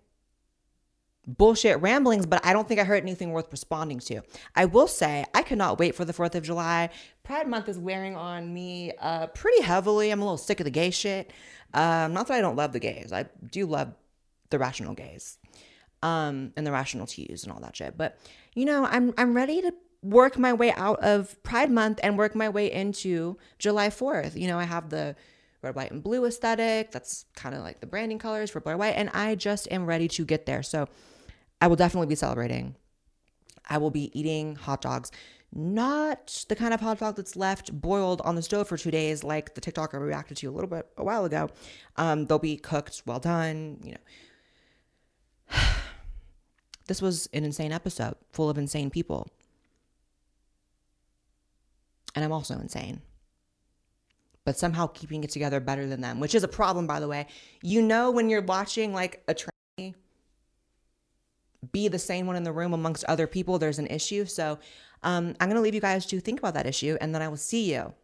bullshit ramblings, but I don't think I heard anything worth responding to. I will say, I cannot wait for the 4th of July. Pride Month is wearing on me uh, pretty heavily. I'm a little sick of the gay shit. Um, not that I don't love the gays, I do love the rational gays um, and the rational T's and all that shit. But, you know, I'm, I'm ready to work my way out of Pride Month and work my way into July 4th. You know, I have the red, white, and blue aesthetic. That's kind of like the branding colors for black, white. And I just am ready to get there. So I will definitely be celebrating. I will be eating hot dogs. Not the kind of hot dog that's left boiled on the stove for two days, like the TikTok I reacted to a little bit a while ago. Um, they'll be cooked, well done, you know. *sighs* this was an insane episode full of insane people. And I'm also insane but somehow keeping it together better than them, which is a problem, by the way. You know, when you're watching like a trainee be the same one in the room amongst other people, there's an issue. So um, I'm going to leave you guys to think about that issue, and then I will see you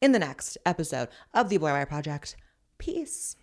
in the next episode of the Blaire White Project. Peace.